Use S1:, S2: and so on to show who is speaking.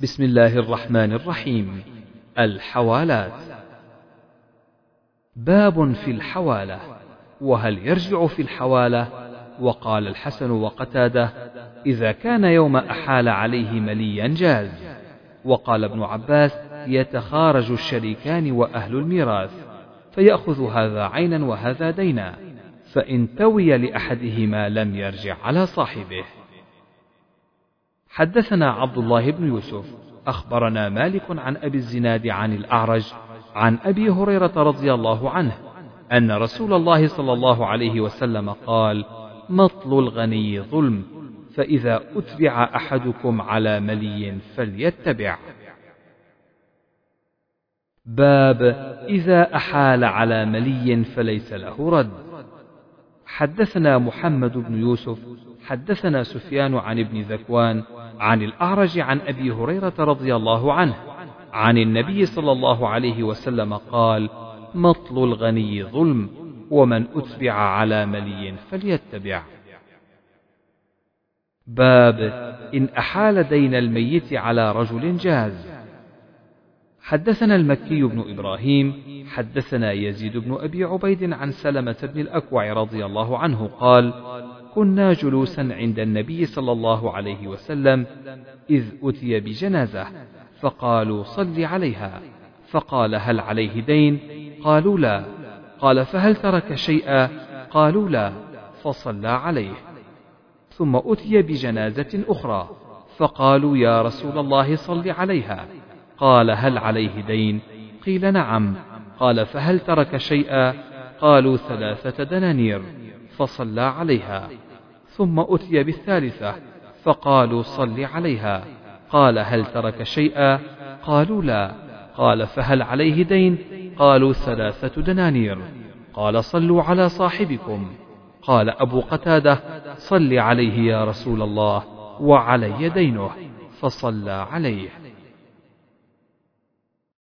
S1: بسم الله الرحمن الرحيم. الحوالات. باب في الحوالة. وهل يرجع في الحوالة؟ وقال الحسن وقتاده إذا كان يوم أحال عليه مليا جاز. وقال ابن عباس يتخارج الشريكان وأهل الميراث فيأخذ هذا عينا وهذا دينا فإن توي لأحدهما لم يرجع على صاحبه. حدثنا عبد الله بن يوسف أخبرنا مالك عن أبي الزناد عن الأعرج عن أبي هريرة رضي الله عنه أن رسول الله صلى الله عليه وسلم قال: مطل الغني ظلم، فإذا أتبع أحدكم على ملي فليتبع. باب إذا أحال على ملي فليس له رد. حدثنا محمد بن يوسف حدثنا سفيان عن ابن ذكوان عن الأعرج عن أبي هريرة رضي الله عنه عن النبي صلى الله عليه وسلم قال مطل الغني ظلم ومن أتبع على ملي فليتبع. باب إن أحال دين الميت على رجل جاز. حدثنا المكي بن إبراهيم حدثنا يزيد بن أبي عبيد عن سلمة بن الأكوع رضي الله عنه قال كنا جلوسا عند النبي صلى الله عليه وسلم إذ أتي بجنازة فقالوا صل عليها. فقال هل عليه دين؟ قالوا لا. قال فهل ترك شيئا؟ قالوا لا. فصلى عليه. ثم أتي بجنازة أخرى فقالوا يا رسول الله صل عليها. قال هل عليه دين؟ قيل نعم. قال فهل ترك شيئا؟ قالوا ثلاثة دنانير. فصلى عليها. ثم أتي بالثالثة فقالوا صل عليها. قال هل ترك شيئا؟ قالوا لا. قال فهل عليه دين؟ قالوا ثلاثة دنانير. قال صلوا على صاحبكم. قال أبو قتادة صل عليه يا رسول الله وعلي دينه فصلى عليه.